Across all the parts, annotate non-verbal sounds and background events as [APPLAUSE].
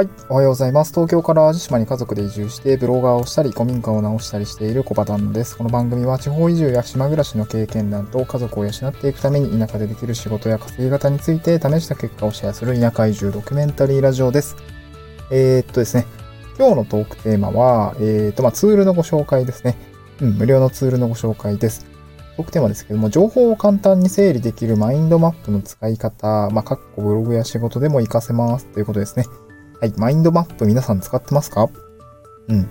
はい。おはようございます。東京から淡路島に家族で移住して、ブロガーをしたり、古民家を直したりしているコバタンです。この番組は地方移住や島暮らしの経験談と家族を養っていくために田舎でできる仕事や稼ぎ方について試した結果をシェアする田舎移住ドキュメンタリーラジオです。えー、っとですね。今日のトークテーマは、えー、っと、まあ、ツールのご紹介ですね。うん、無料のツールのご紹介です。トークテーマですけども、情報を簡単に整理できるマインドマップの使い方、まあ、かっこブログや仕事でも活かせますということですね。はい、マインドマップ皆さん使ってますか？うん。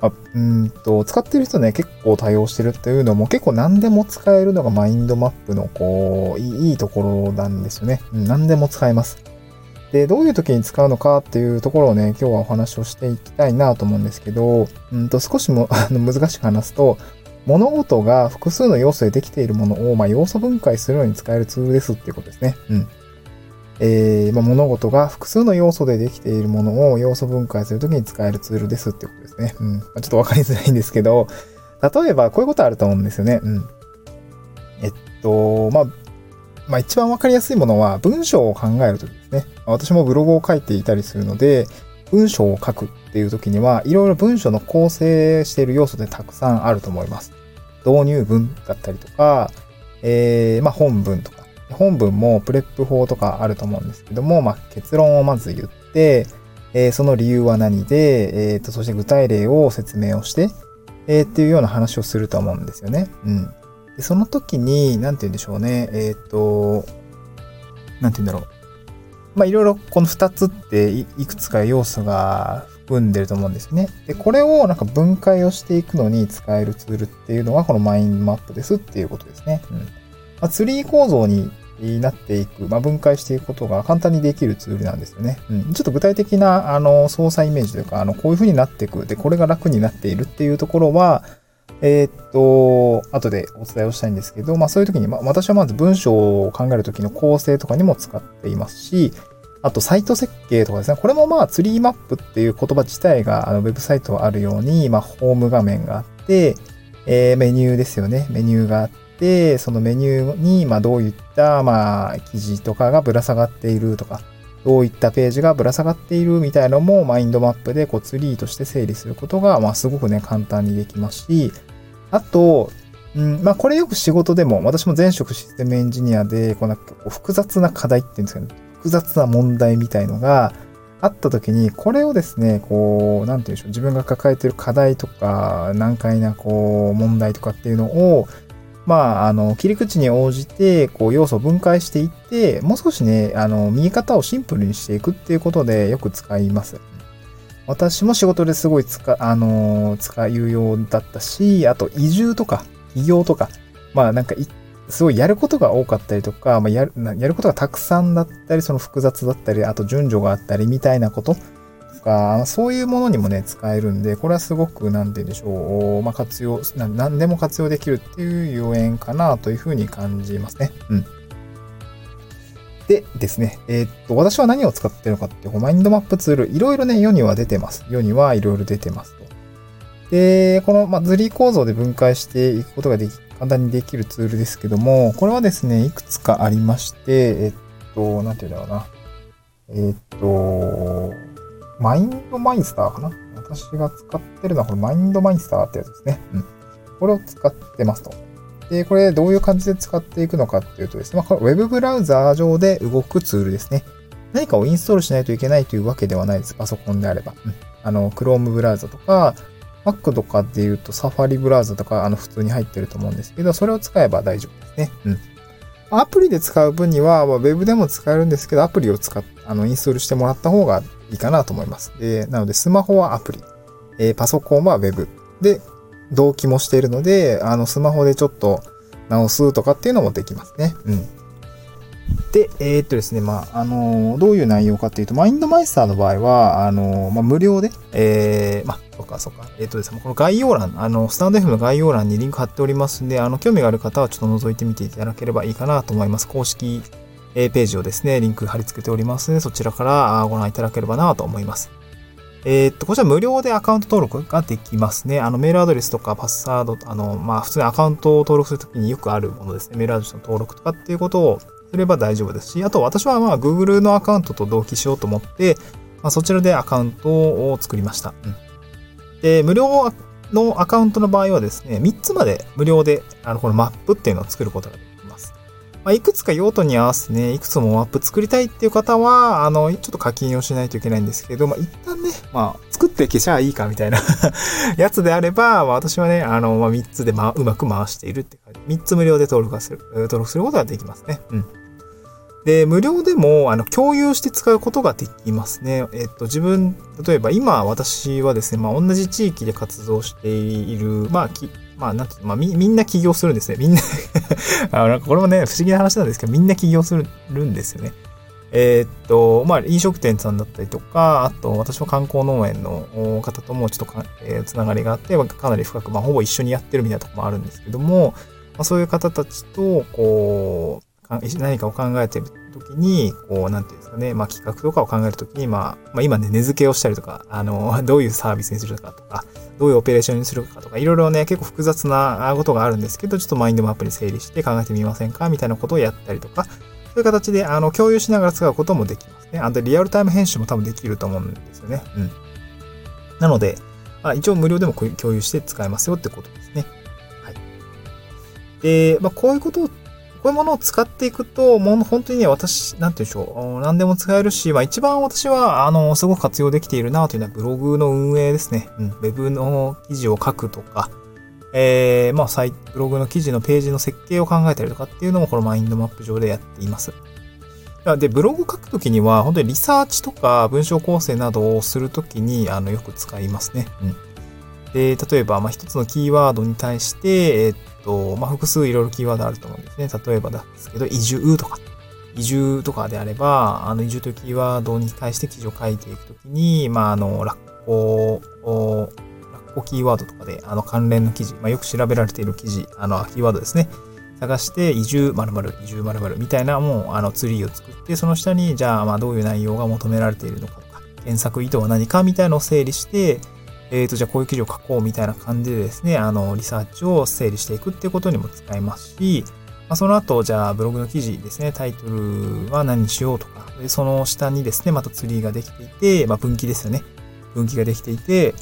あ、うんと、使ってる人ね、結構多用してるっていうのも結構何でも使えるのがマインドマップのこう、いいところなんですよね。うん、何でも使えます。で、どういう時に使うのかっていうところをね、今日はお話をしていきたいなと思うんですけど、うんと少しも [LAUGHS] あの難しく話すと、物事が複数の要素でできているものを、まあ、要素分解するのに使えるツールですっていうことですね。うん。えー、まあ、物事が複数の要素でできているものを要素分解するときに使えるツールですってことですね。うん。まあ、ちょっとわかりづらいんですけど、例えばこういうことあると思うんですよね。うん。えっと、まあ、まあ一番わかりやすいものは文章を考えるときですね。私もブログを書いていたりするので、文章を書くっていうときには、いろいろ文章の構成している要素でたくさんあると思います。導入文だったりとか、えー、まあ本文とか本文も PREP 法とかあると思うんですけども、まあ、結論をまず言って、えー、その理由は何で、えー、と、そして具体例を説明をして、えー、っていうような話をすると思うんですよね。うん。でその時に、なんて言うんでしょうね。えっ、と、なんて言うんだろう。まあ、いろいろこの二つっていくつか要素が含んでると思うんですね。で、これをなんか分解をしていくのに使えるツールっていうのはこのマインドマップですっていうことですね。うん。まあ、ツリー構造になっていく、まあ、分解していくことが簡単にできるツールなんですよね。うん、ちょっと具体的な、あの、操作イメージというか、あの、こういう風になっていく。で、これが楽になっているっていうところは、えー、っと、後でお伝えをしたいんですけど、まあそういう時に、まあ私はまず文章を考える時の構成とかにも使っていますし、あとサイト設計とかですね、これもまあツリーマップっていう言葉自体があのウェブサイトあるように、まあホーム画面があって、えー、メニューですよね。メニューがあって、そのメニューに、まあ、どういった、まあ、記事とかがぶら下がっているとか、どういったページがぶら下がっているみたいなのも、マインドマップでこうツリーとして整理することが、まあ、すごくね、簡単にできますし、あと、うん、まあ、これよく仕事でも、私も前職システムエンジニアで、こうなんかこう複雑な課題っていうんですかね、複雑な問題みたいのがあった時に、これをですね、こう、なんて言うんでしょう、自分が抱えている課題とか、難解なこう、問題とかっていうのを、まあ、あの、切り口に応じて、こう、要素を分解していって、もう少しね、あの、見え方をシンプルにしていくっていうことでよく使います。私も仕事ですごい使、あの、使うようだったし、あと、移住とか、起業とか、まあ、なんか、すごいやることが多かったりとか、まあ、やる、やることがたくさんだったり、その複雑だったり、あと順序があったりみたいなことか、そういうものにもね、使えるんで、これはすごく、なんて言うんでしょう、まあ、活用、何でも活用できるっていう要因かなというふうに感じますね。うん。でですね、えー、っと、私は何を使ってるのかっていう、マインドマップツール、いろいろね、世には出てます。世にはいろいろ出てますと。で、この、まあ、ズリー構造で分解していくことができ、簡単にできるツールですけども、これはですね、いくつかありまして、えっと、なんて言うんだろうな。えっと、マインドマイスターかな？私が使ってるのはこれマインドマイスターってやつですね。うん。これを使ってますと。で、これどういう感じで使っていくのかっていうとですね、まあ、これ Web ブラウザー上で動くツールですね。何かをインストールしないといけないというわけではないです。パソコンであれば。うん。あの、Chrome ブラウザとか、Mac とかで言うと Safari ブラウザとか、あの、普通に入ってると思うんですけど、それを使えば大丈夫ですね。うん。アプリで使う分には、まあ、Web でも使えるんですけど、アプリを使っ、あの、インストールしてもらった方がいいかなと思います。で、なので、スマホはアプリ、えー、パソコンは Web で、同期もしているので、あの、スマホでちょっと直すとかっていうのもできますね。うん。で、えー、っとですね、まあ、あのー、どういう内容かっていうと、マインドマイスターの場合は、あのー、まあ、無料で、えー、まあ、そうか、そうか。えっ、とですね、この概要欄、あの、スタンド F の概要欄にリンク貼っておりますんで、あの、興味がある方はちょっと覗いてみていただければいいかなと思います。公式ページをですね、リンク貼り付けておりますので、そちらからご覧いただければなと思います。えー、っと、こちら無料でアカウント登録ができますね。あの、メールアドレスとかパスワード、あの、まあ、普通にアカウントを登録するときによくあるものですね。メールアドレスの登録とかっていうことをすれば大丈夫ですし、あと私はまあ、Google のアカウントと同期しようと思って、まあ、そちらでアカウントを作りました。うん、で、無料のアカウントの場合はですね、3つまで無料で、あの、このマップっていうのを作ることができます。まあ、いくつか用途に合わせてね、いくつもマップ作りたいっていう方は、あの、ちょっと課金をしないといけないんですけど、まあ、一旦ね、まあ、作って消しゃいいかみたいな [LAUGHS] やつであれば、まあ、私はね、あの、まあ、3つで、まあ、うまく回しているって感じ。3つ無料で登録する、登録することができますね。うん。で、無料でも、あの、共有して使うことができますね。えっと、自分、例えば今、私はですね、まあ、同じ地域で活動している、まあ、まあ、なんてまあ、み、みんな起業するんですね。みんな [LAUGHS] あなんかこれもね、不思議な話なんですけど、みんな起業するんですよね。えー、っと、まあ、飲食店さんだったりとか、あと、私は観光農園の方ともちょっと、えー、つながりがあって、かなり深く、まあ、ほぼ一緒にやってるみたいなとこもあるんですけども、まあ、そういう方たちと、こう、何かを考えてる時に、こう、なんていうんですかね、まあ企画とかを考えるときに、まあ、まあ今ね、値付けをしたりとか、あの、[LAUGHS] どういうサービスにするかとか、どういうオペレーションにするかとか、いろいろね、結構複雑なことがあるんですけど、ちょっとマインドマップに整理して考えてみませんかみたいなことをやったりとか、そういう形で、あの、共有しながら使うこともできますね。あと、リアルタイム編集も多分できると思うんですよね。うん。なので、まあ、一応無料でも共有して使えますよってことですね。はい。で、まあ、こういうことをこういうものを使っていくと、もう本当にね、私、なんて言うんでしょう。何でも使えるし、まあ一番私は、あの、すごく活用できているなというのはブログの運営ですね。うん。ウェブの記事を書くとか、えー、まあ、ブログの記事のページの設計を考えたりとかっていうのも、このマインドマップ上でやっています。で、ブログ書くときには、本当にリサーチとか文章構成などをするときに、あの、よく使いますね。うん。で、例えば、まあ、一つのキーワードに対して、えー、っと、まあ、複数いろいろキーワードあると思うんですね。例えばですけど、移住とか、移住とかであれば、あの、移住というキーワードに対して記事を書いていくときに、まあ、あの、ラッコを、ラッコキーワードとかで、あの、関連の記事、まあ、よく調べられている記事、あの、キーワードですね。探して、移住〇〇、移住〇〇みたいな、もう、あの、ツリーを作って、その下に、じゃあ、まあ、どういう内容が求められているのかとか、検索意図は何かみたいなのを整理して、えっ、ー、と、じゃあこういう記事を書こうみたいな感じでですね、あの、リサーチを整理していくっていうことにも使えますし、まあ、その後、じゃあブログの記事ですね、タイトルは何にしようとか、でその下にですね、またツリーができていて、まあ、分岐ですよね。分岐ができていて、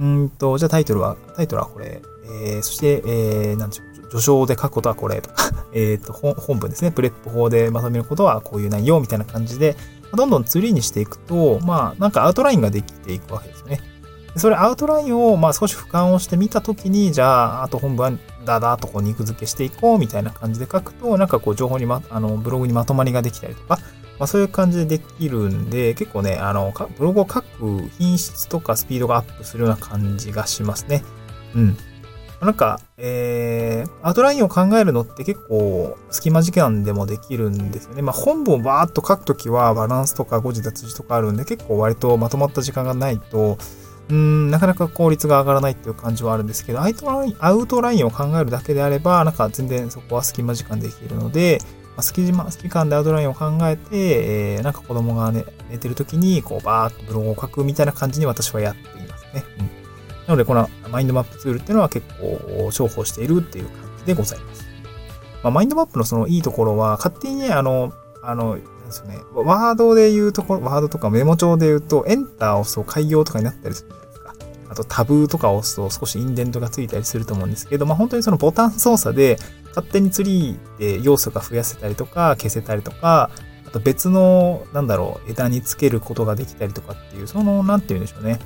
うんと、じゃあタイトルは、タイトルはこれ、えー、そして、えー、なんでしょう、序章で書くことはこれとか、[LAUGHS] えっと、本文ですね、 PREP 法でまとめることはこういう内容みたいな感じで、どんどんツリーにしていくと、まあ、なんかアウトラインができていくわけですよね。それアウトラインをまあ少し俯瞰をしてみたときに、じゃあ、あと本文はダダーとこう肉付けしていこうみたいな感じで書くと、なんかこう情報にま、あの、ブログにまとまりができたりとか、まあそういう感じでできるんで、結構ね、あの、ブログを書く品質とかスピードがアップするような感じがしますね。うん。なんか、えー、アウトラインを考えるのって結構隙間時間でもできるんですよね。まあ本文をバーっと書くときはバランスとか誤字脱字とかあるんで結構割とまとまった時間がないと、うん、なかなか効率が上がらないっていう感じはあるんですけど、アウトラインアウトラインを考えるだけであれば、なんか全然そこは隙間時間できるので、まあ、隙間、隙間でアウトラインを考えて、えー、なんか子供が、ね、寝てる時に、こう、バーっとブログを書くみたいな感じに私はやっていますね。うん。なので、このマインドマップツールっていうのは結構重宝しているっていう感じでございます。まあ、マインドマップのそのいいところは、勝手にね、あの、あの、ですよね。ワードで言うところ、ワードとかメモ帳で言うと、エンターを押すと改行とかになったりするじゃないですかあとタブーとかを押すと少しインデントがついたりすると思うんですけど、まあ本当にそのボタン操作で勝手にツリーで要素が増やせたりとか消せたりとか、あと別の、なんだろう、枝につけることができたりとかっていう、その、なんて言うんでしょうね。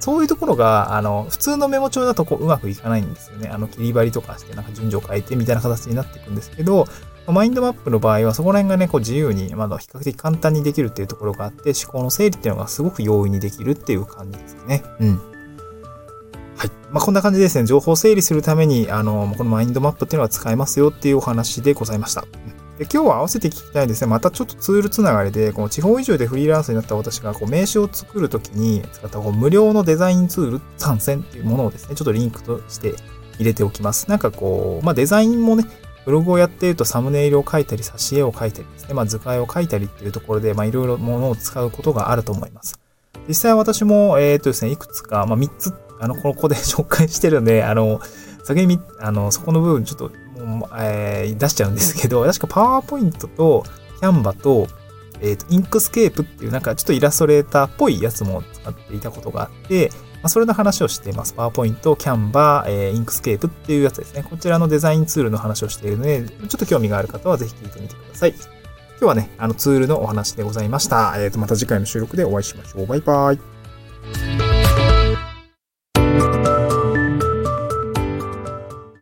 そういうところが、あの、普通のメモ帳だとこううまくいかないんですよね。あの、切り張りとかしてなんか順序を変えてみたいな形になっていくんですけど、マインドマップの場合はそこら辺がね、こう自由に、まだ比較的簡単にできるっていうところがあって、思考の整理っていうのがすごく容易にできるっていう感じですね。うん。はい。まあ、こんな感じですね。情報整理するために、あの、このマインドマップっていうのは使えますよっていうお話でございました。で今日は合わせて聞きたいですね。またちょっとツールつながりで、この地方移住でフリーランスになった私がこう名刺を作るときに使ったこう無料のデザインツール参戦っていうものをですね、ちょっとリンクとして入れておきます。なんかこう、まあデザインもね、ブログをやっているとサムネイルを書いたり、挿絵を書いたりですね、まあ図解を書いたりっていうところで、まあいろいろものを使うことがあると思います。実際私も、えっ、ー、とですね、いくつか、まあ3つあの、ここで紹介してるんで、あの、先にあの、そこの部分ちょっと、もう、えー、出しちゃうんですけど、確かパワーポイントと、 Canva と、えっ、と、 Inkscape っていうなんかちょっとイラストレーターっぽいやつも使っていたことがあって、ま、それの話をしています。パワーポイント、 Canva、え、 Inkscape っていうやつですね。こちらのデザインツールの話をしているので、ちょっと興味がある方はぜひ聞いてみてください。今日はね、あのツールのお話でございました。えっ、ー、と、また次回の収録でお会いしましょう。バイバイ。